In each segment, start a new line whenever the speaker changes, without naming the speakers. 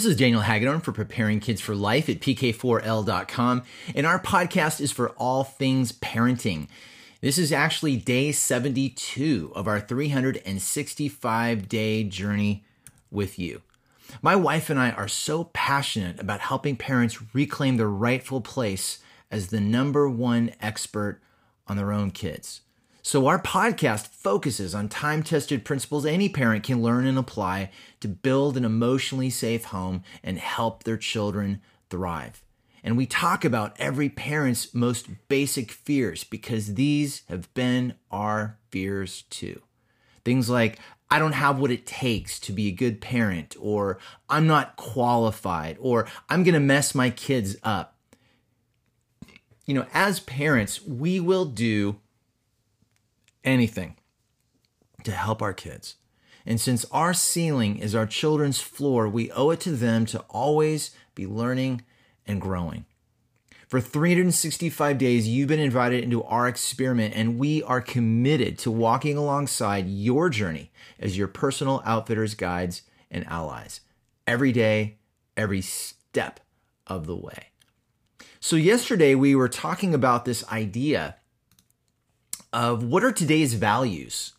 This is Daniel Hagedorn for Preparing Kids for Life at PK4L.com, and our podcast is for all things parenting. This is actually day 72 of our 365 day journey with you. My wife and I are so passionate about helping parents reclaim their rightful place as the number one expert on their own kids. So, our podcast focuses on time tested principles any parent can learn and apply to build an emotionally safe home and help their children thrive. And we talk about every parent's most basic fears because these have been our fears too. Things like, I don't have what it takes to be a good parent, or I'm not qualified, or I'm going to mess my kids up. You know, as parents, we will do anything to help our kids. And since our ceiling is our children's floor, we owe it to them to always be learning and growing. For 365 days, you've been invited into our experiment, and we are committed to walking alongside your journey as your personal outfitters, guides, and allies every day, every step of the way. So, yesterday we were talking about this idea of what are today's values.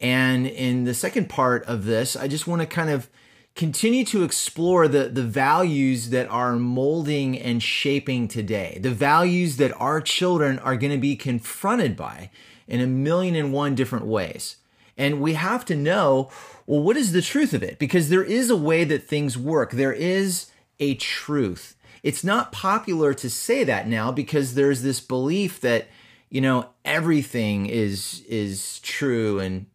And in the second part of this, I just want to kind of continue to explore the, the values that are molding and shaping today, the values that our children are going to be confronted by in a million and one different ways. And we have to know, well, what is the truth of it? Because there is a way that things work. There is a truth. It's not popular to say that now because there's this belief that you know everything is is true and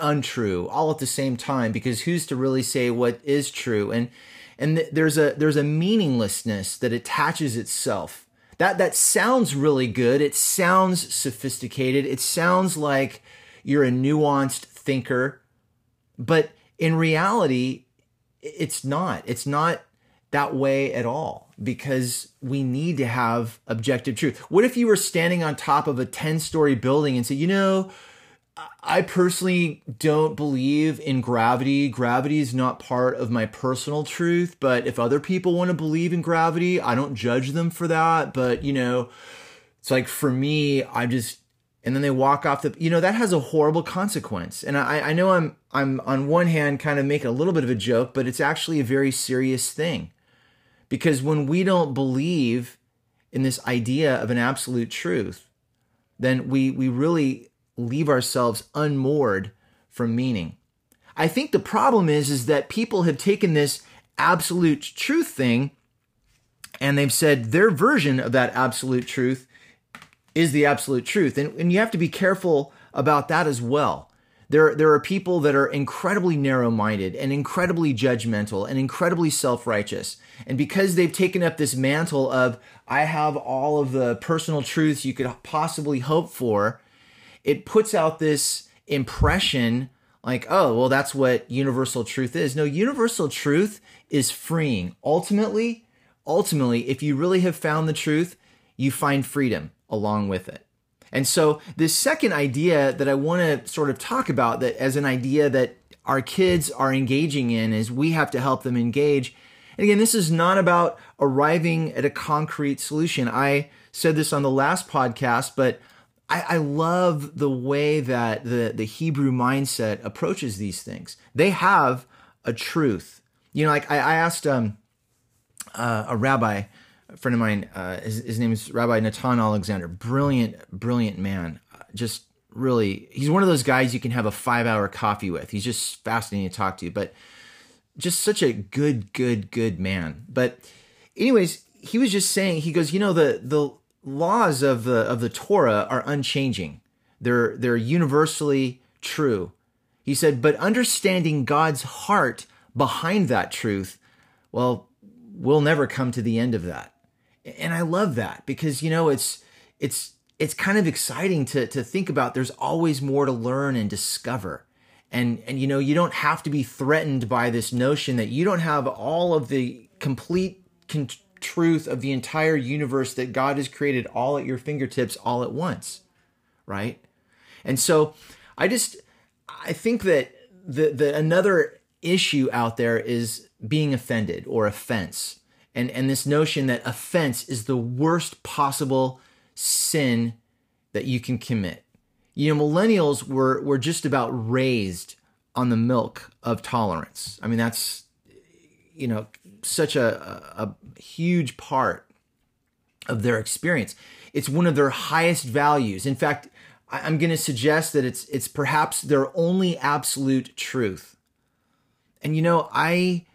untrue all at the same time because who's to really say what is true? And and th- there's a there's a meaninglessness that attaches itself. That that sounds really good. It sounds sophisticated. It sounds like you're a nuanced thinker. But in reality it's not. It's not that way at all because we need to have objective truth. What if you were standing on top of a 10 story building and say, you know, I personally don't believe in gravity. Gravity is not part of my personal truth, but if other people want to believe in gravity, I don't judge them for that. But, you know, it's like for me, I just and then they walk off the you know that has a horrible consequence and i i know i'm i'm on one hand kind of making a little bit of a joke but it's actually a very serious thing because when we don't believe in this idea of an absolute truth, then we, we really leave ourselves unmoored from meaning. I think the problem is, is that people have taken this absolute truth thing and they've said their version of that absolute truth is the absolute truth. And, and you have to be careful about that as well. There, there are people that are incredibly narrow minded and incredibly judgmental and incredibly self righteous. And because they've taken up this mantle of, I have all of the personal truths you could possibly hope for, it puts out this impression like, oh, well, that's what universal truth is. No, universal truth is freeing. Ultimately, ultimately, if you really have found the truth, you find freedom along with it. And so, this second idea that I want to sort of talk about that as an idea that our kids are engaging in is we have to help them engage. And again, this is not about arriving at a concrete solution. I said this on the last podcast, but I, I love the way that the, the Hebrew mindset approaches these things. They have a truth. You know, like I, I asked um, uh, a rabbi friend of mine, uh, his, his, name is Rabbi Natan Alexander. Brilliant, brilliant man. Just really, he's one of those guys you can have a five hour coffee with. He's just fascinating to talk to, but just such a good, good, good man. But, anyways, he was just saying, he goes, you know, the, the laws of the, of the Torah are unchanging. They're, they're universally true. He said, but understanding God's heart behind that truth, well, we'll never come to the end of that and I love that because you know it's it's it's kind of exciting to to think about. There's always more to learn and discover, and and you know you don't have to be threatened by this notion that you don't have all of the complete con- truth of the entire universe that God has created all at your fingertips all at once, right? And so I just I think that the the another issue out there is being offended or offense. And, and this notion that offense is the worst possible sin that you can commit. You know, millennials were, were just about raised on the milk of tolerance. I mean, that's, you know, such a, a, huge part of their experience. It's one of their highest values. In fact, I'm going to suggest that it's it's perhaps their only absolute truth. And you know, I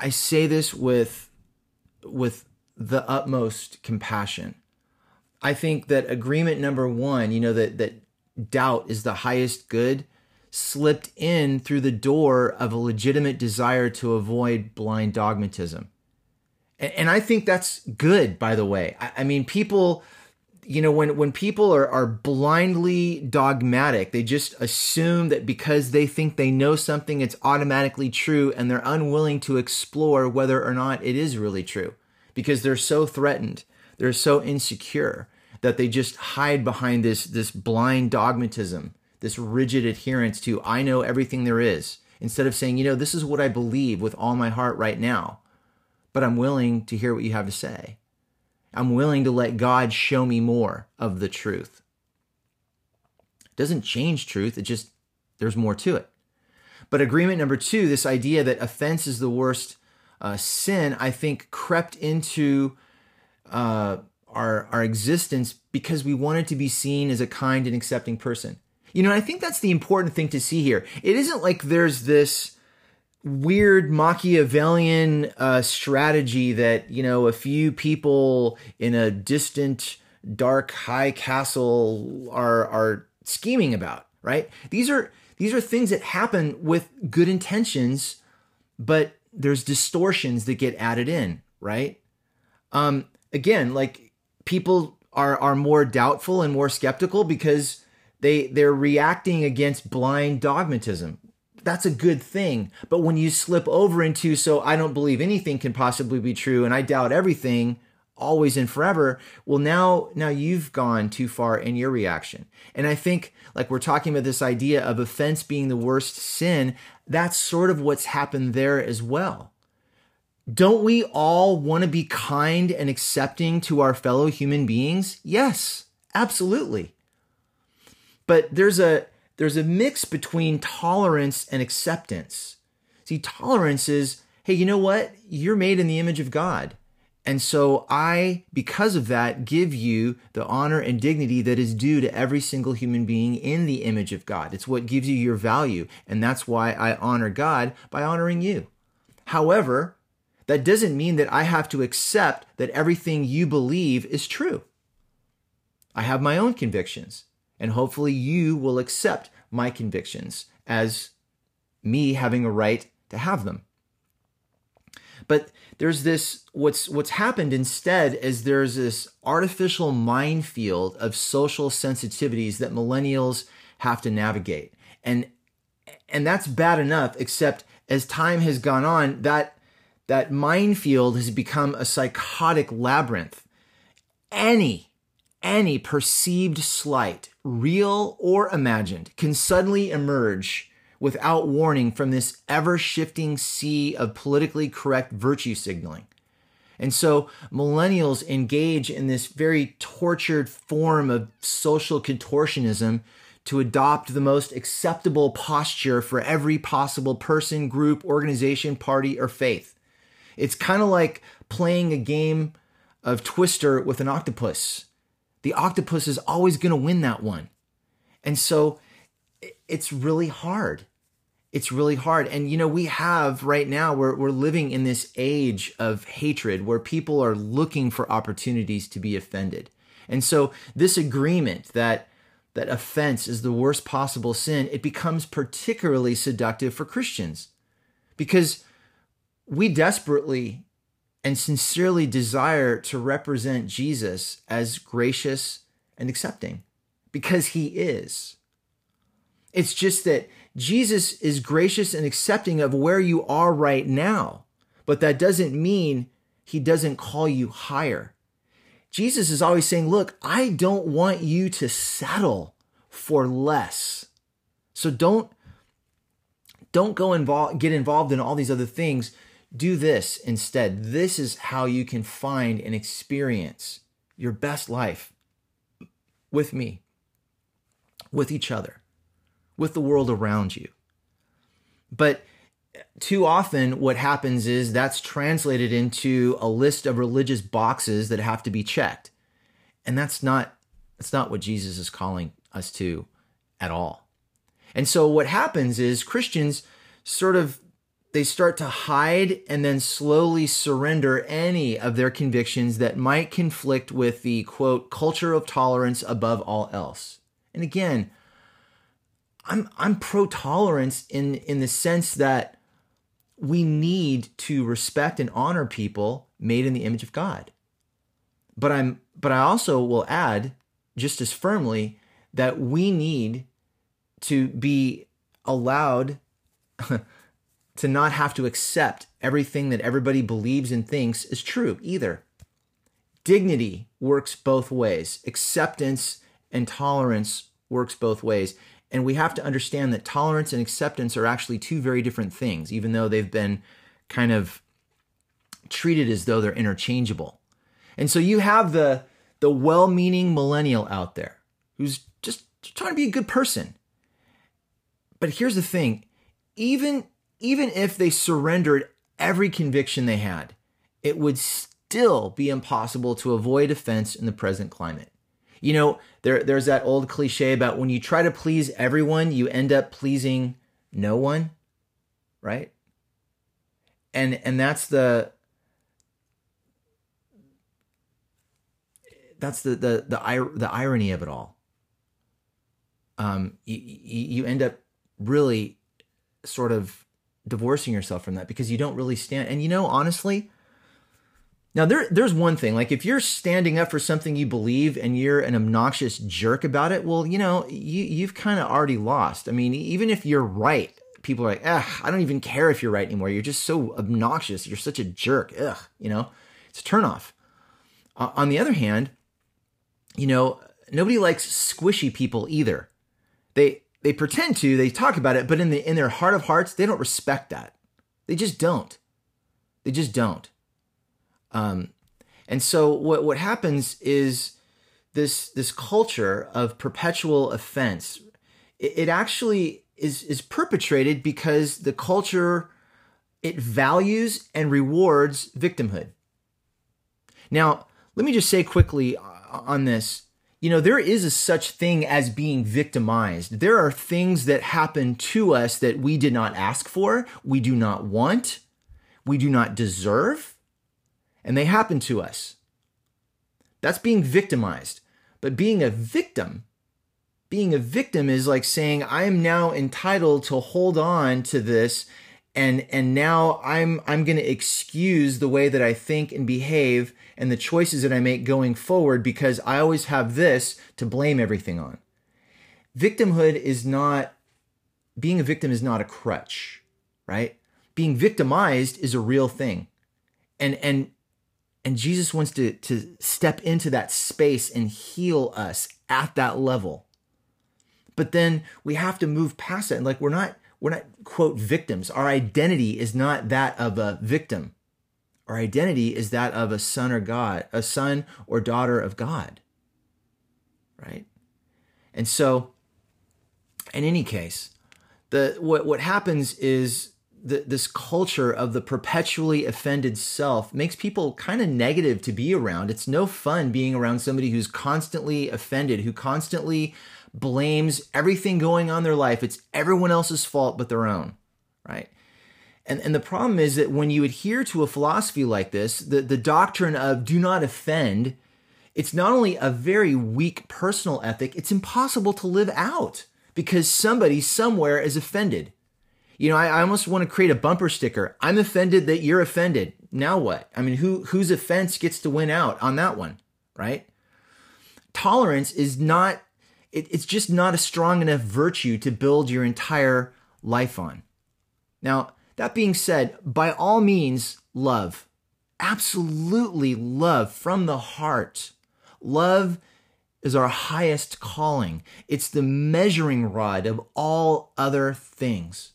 I say this with with the utmost compassion. I think that agreement number 1, you know that that doubt is the highest good slipped in through the door of a legitimate desire to avoid blind dogmatism. And, and I think that's good, by the way. I, I mean, people, you know, when, when people are, are blindly dogmatic, they just assume that because they think they know something, it's automatically true, and they're unwilling to explore whether or not it is really true because they're so threatened, they're so insecure that they just hide behind this, this blind dogmatism, this rigid adherence to, I know everything there is, instead of saying, you know, this is what I believe with all my heart right now but I'm willing to hear what you have to say. I'm willing to let God show me more of the truth. It doesn't change truth, it just, there's more to it. But agreement number two, this idea that offense is the worst uh, sin, I think crept into uh, our, our existence because we wanted to be seen as a kind and accepting person. You know, I think that's the important thing to see here. It isn't like there's this weird Machiavellian uh, strategy that you know a few people in a distant, dark, high castle are are scheming about. Right? These are these are things that happen with good intentions, but there's distortions that get added in. Right? Um, again, like people are are more doubtful and more skeptical because they they're reacting against blind dogmatism that's a good thing. But when you slip over into, so I don't believe anything can possibly be true and I doubt everything always and forever, well now now you've gone too far in your reaction. And I think like we're talking about this idea of offense being the worst sin, that's sort of what's happened there as well. Don't we all want to be kind and accepting to our fellow human beings? Yes, absolutely. But there's a there's a mix between tolerance and acceptance. See, tolerance is, hey, you know what? You're made in the image of God. And so I, because of that, give you the honor and dignity that is due to every single human being in the image of God. It's what gives you your value. And that's why I honor God by honoring you. However, that doesn't mean that I have to accept that everything you believe is true. I have my own convictions and hopefully you will accept my convictions as me having a right to have them. But there's this what's what's happened instead is there's this artificial minefield of social sensitivities that millennials have to navigate. And and that's bad enough except as time has gone on that that minefield has become a psychotic labyrinth. Any any perceived slight, real or imagined, can suddenly emerge without warning from this ever shifting sea of politically correct virtue signaling. And so millennials engage in this very tortured form of social contortionism to adopt the most acceptable posture for every possible person, group, organization, party, or faith. It's kind of like playing a game of Twister with an octopus the octopus is always going to win that one. And so it's really hard. It's really hard. And, you know, we have right now, we're, we're living in this age of hatred where people are looking for opportunities to be offended. And so this agreement that that offense is the worst possible sin, it becomes particularly seductive for Christians because we desperately and sincerely desire to represent Jesus as gracious and accepting because he is. It's just that Jesus is gracious and accepting of where you are right now, but that doesn't mean he doesn't call you higher. Jesus is always saying, Look, I don't want you to settle for less. So don't Don't go involved, get involved in all these other things. Do this instead. This is how you can find and experience your best life with me, with each other, with the world around you. But too often, what happens is that's translated into a list of religious boxes that have to be checked. And that's not, that's not what Jesus is calling us to at all. And so what happens is Christians sort of they start to hide and then slowly surrender any of their convictions that might conflict with the quote culture of tolerance above all else. And again, I'm I'm pro tolerance in in the sense that we need to respect and honor people made in the image of God. But I'm but I also will add just as firmly that we need to be allowed to not have to accept everything that everybody believes and thinks is true either. Dignity works both ways. Acceptance and tolerance works both ways. And we have to understand that tolerance and acceptance are actually two very different things, even though they've been kind of treated as though they're interchangeable. And so you have the the well-meaning millennial out there who's just trying to be a good person. But here's the thing, even even if they surrendered every conviction they had, it would still be impossible to avoid offense in the present climate. You know, there, there's that old cliche about when you try to please everyone, you end up pleasing no one, right? And and that's the that's the the the, the irony of it all. Um, you, you end up really sort of divorcing yourself from that because you don't really stand. And you know, honestly, now there there's one thing. Like if you're standing up for something you believe and you're an obnoxious jerk about it, well, you know, you you've kind of already lost. I mean, even if you're right, people are like, "Ugh, I don't even care if you're right anymore. You're just so obnoxious. You're such a jerk." Ugh, you know, it's a turnoff. Uh, on the other hand, you know, nobody likes squishy people either. They they pretend to, they talk about it, but in the in their heart of hearts, they don't respect that. They just don't. They just don't. Um, and so what what happens is this this culture of perpetual offense. It, it actually is is perpetrated because the culture it values and rewards victimhood. Now, let me just say quickly on this you know, there is a such thing as being victimized. There are things that happen to us that we did not ask for, we do not want, we do not deserve, and they happen to us. That's being victimized. But being a victim, being a victim is like saying, I am now entitled to hold on to this and and now I'm I'm going to excuse the way that I think and behave and the choices that I make going forward because I always have this to blame everything on. Victimhood is not being a victim is not a crutch, right? Being victimized is a real thing. And and and Jesus wants to to step into that space and heal us at that level. But then we have to move past it. And like we're not we're not, quote, victims. Our identity is not that of a victim. Our identity is that of a son or God, a son or daughter of God. Right? And so, in any case, the what, what happens is the, this culture of the perpetually offended self makes people kind of negative to be around. It's no fun being around somebody who's constantly offended, who constantly blames everything going on in their life. It's everyone else's fault but their own, right? And, and the problem is that when you adhere to a philosophy like this, the, the doctrine of do not offend, it's not only a very weak personal ethic, it's impossible to live out because somebody somewhere is offended. You know, I, I almost want to create a bumper sticker. I'm offended that you're offended. Now what? I mean, who whose offense gets to win out on that one, right? Tolerance is not it, it's just not a strong enough virtue to build your entire life on. Now, that being said, by all means, love. Absolutely love from the heart. Love is our highest calling. It's the measuring rod of all other things.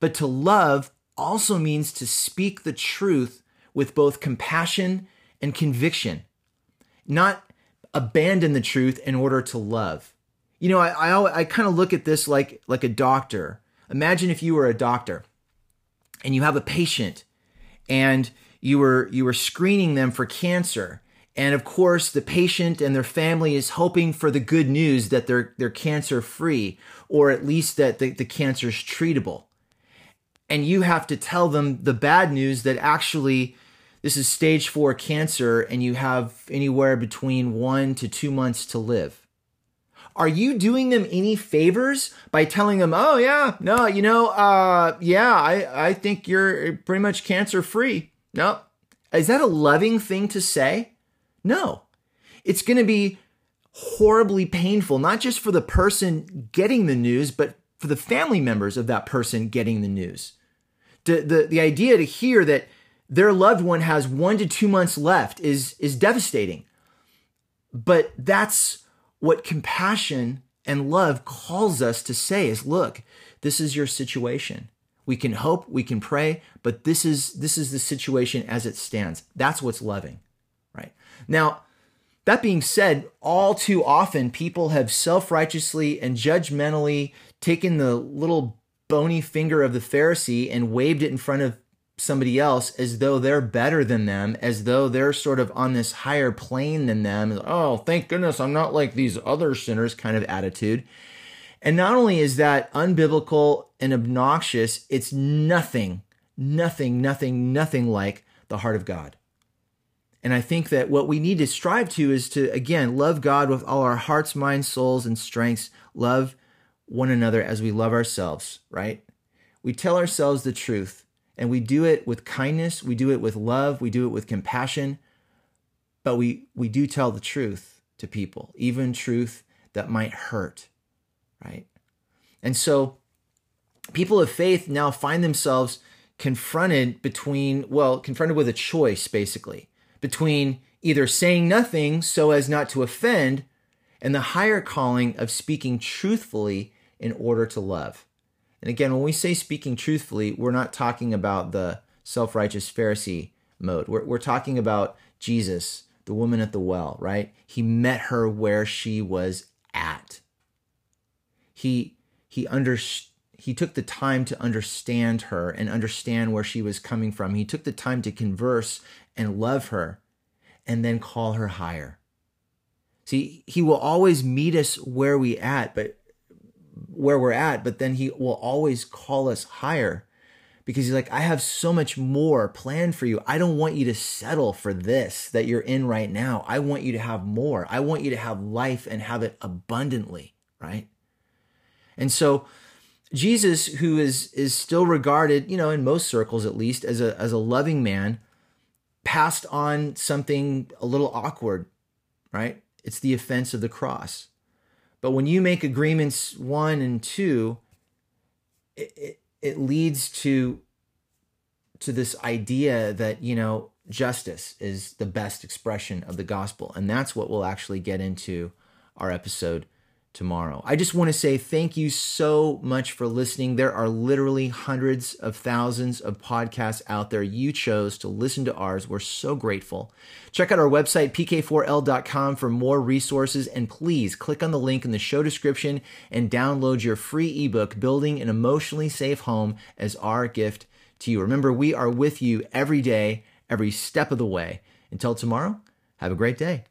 But to love also means to speak the truth with both compassion and conviction, not abandon the truth in order to love. You know, I, I, I kind of look at this like, like a doctor. Imagine if you were a doctor and you have a patient and you were, you were screening them for cancer. And of course, the patient and their family is hoping for the good news that they're, they're cancer free or at least that the, the cancer is treatable and you have to tell them the bad news that actually this is stage four cancer and you have anywhere between one to two months to live. Are you doing them any favors by telling them, oh, yeah, no, you know, uh, yeah, I, I think you're pretty much cancer free? No. Is that a loving thing to say? No. It's going to be horribly painful, not just for the person getting the news, but for the family members of that person getting the news the, the, the idea to hear that their loved one has one to two months left is, is devastating. But that's what compassion and love calls us to say is look, this is your situation. We can hope, we can pray, but this is this is the situation as it stands. That's what's loving, right? Now, that being said, all too often people have self-righteously and judgmentally taken the little bony finger of the Pharisee and waved it in front of somebody else as though they're better than them, as though they're sort of on this higher plane than them. Oh, thank goodness I'm not like these other sinners kind of attitude. And not only is that unbiblical and obnoxious, it's nothing, nothing, nothing, nothing like the heart of God. And I think that what we need to strive to is to, again, love God with all our hearts, minds, souls, and strengths. Love one another as we love ourselves, right? We tell ourselves the truth and we do it with kindness, we do it with love, we do it with compassion, but we, we do tell the truth to people, even truth that might hurt, right? And so people of faith now find themselves confronted between, well, confronted with a choice basically, between either saying nothing so as not to offend and the higher calling of speaking truthfully in order to love. And again, when we say speaking truthfully, we're not talking about the self righteous Pharisee mode. We're, we're talking about Jesus, the woman at the well, right? He met her where she was at. He, he, under, he took the time to understand her and understand where she was coming from. He took the time to converse and love her and then call her higher. See, he will always meet us where we at, but where we're at, but then he will always call us higher because he's like, I have so much more planned for you. I don't want you to settle for this that you're in right now. I want you to have more. I want you to have life and have it abundantly, right? And so Jesus, who is is still regarded, you know, in most circles at least, as a as a loving man, passed on something a little awkward, right? It's the offense of the cross. But when you make agreements one and two, it, it, it leads to to this idea that you know justice is the best expression of the gospel. And that's what we'll actually get into our episode tomorrow. I just want to say thank you so much for listening. There are literally hundreds of thousands of podcasts out there. You chose to listen to ours. We're so grateful. Check out our website, pk4l.com, for more resources. And please click on the link in the show description and download your free ebook, Building an Emotionally Safe Home, as our gift to you. Remember, we are with you every day, every step of the way. Until tomorrow, have a great day.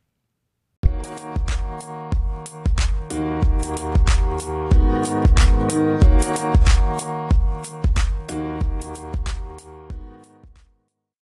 Bye.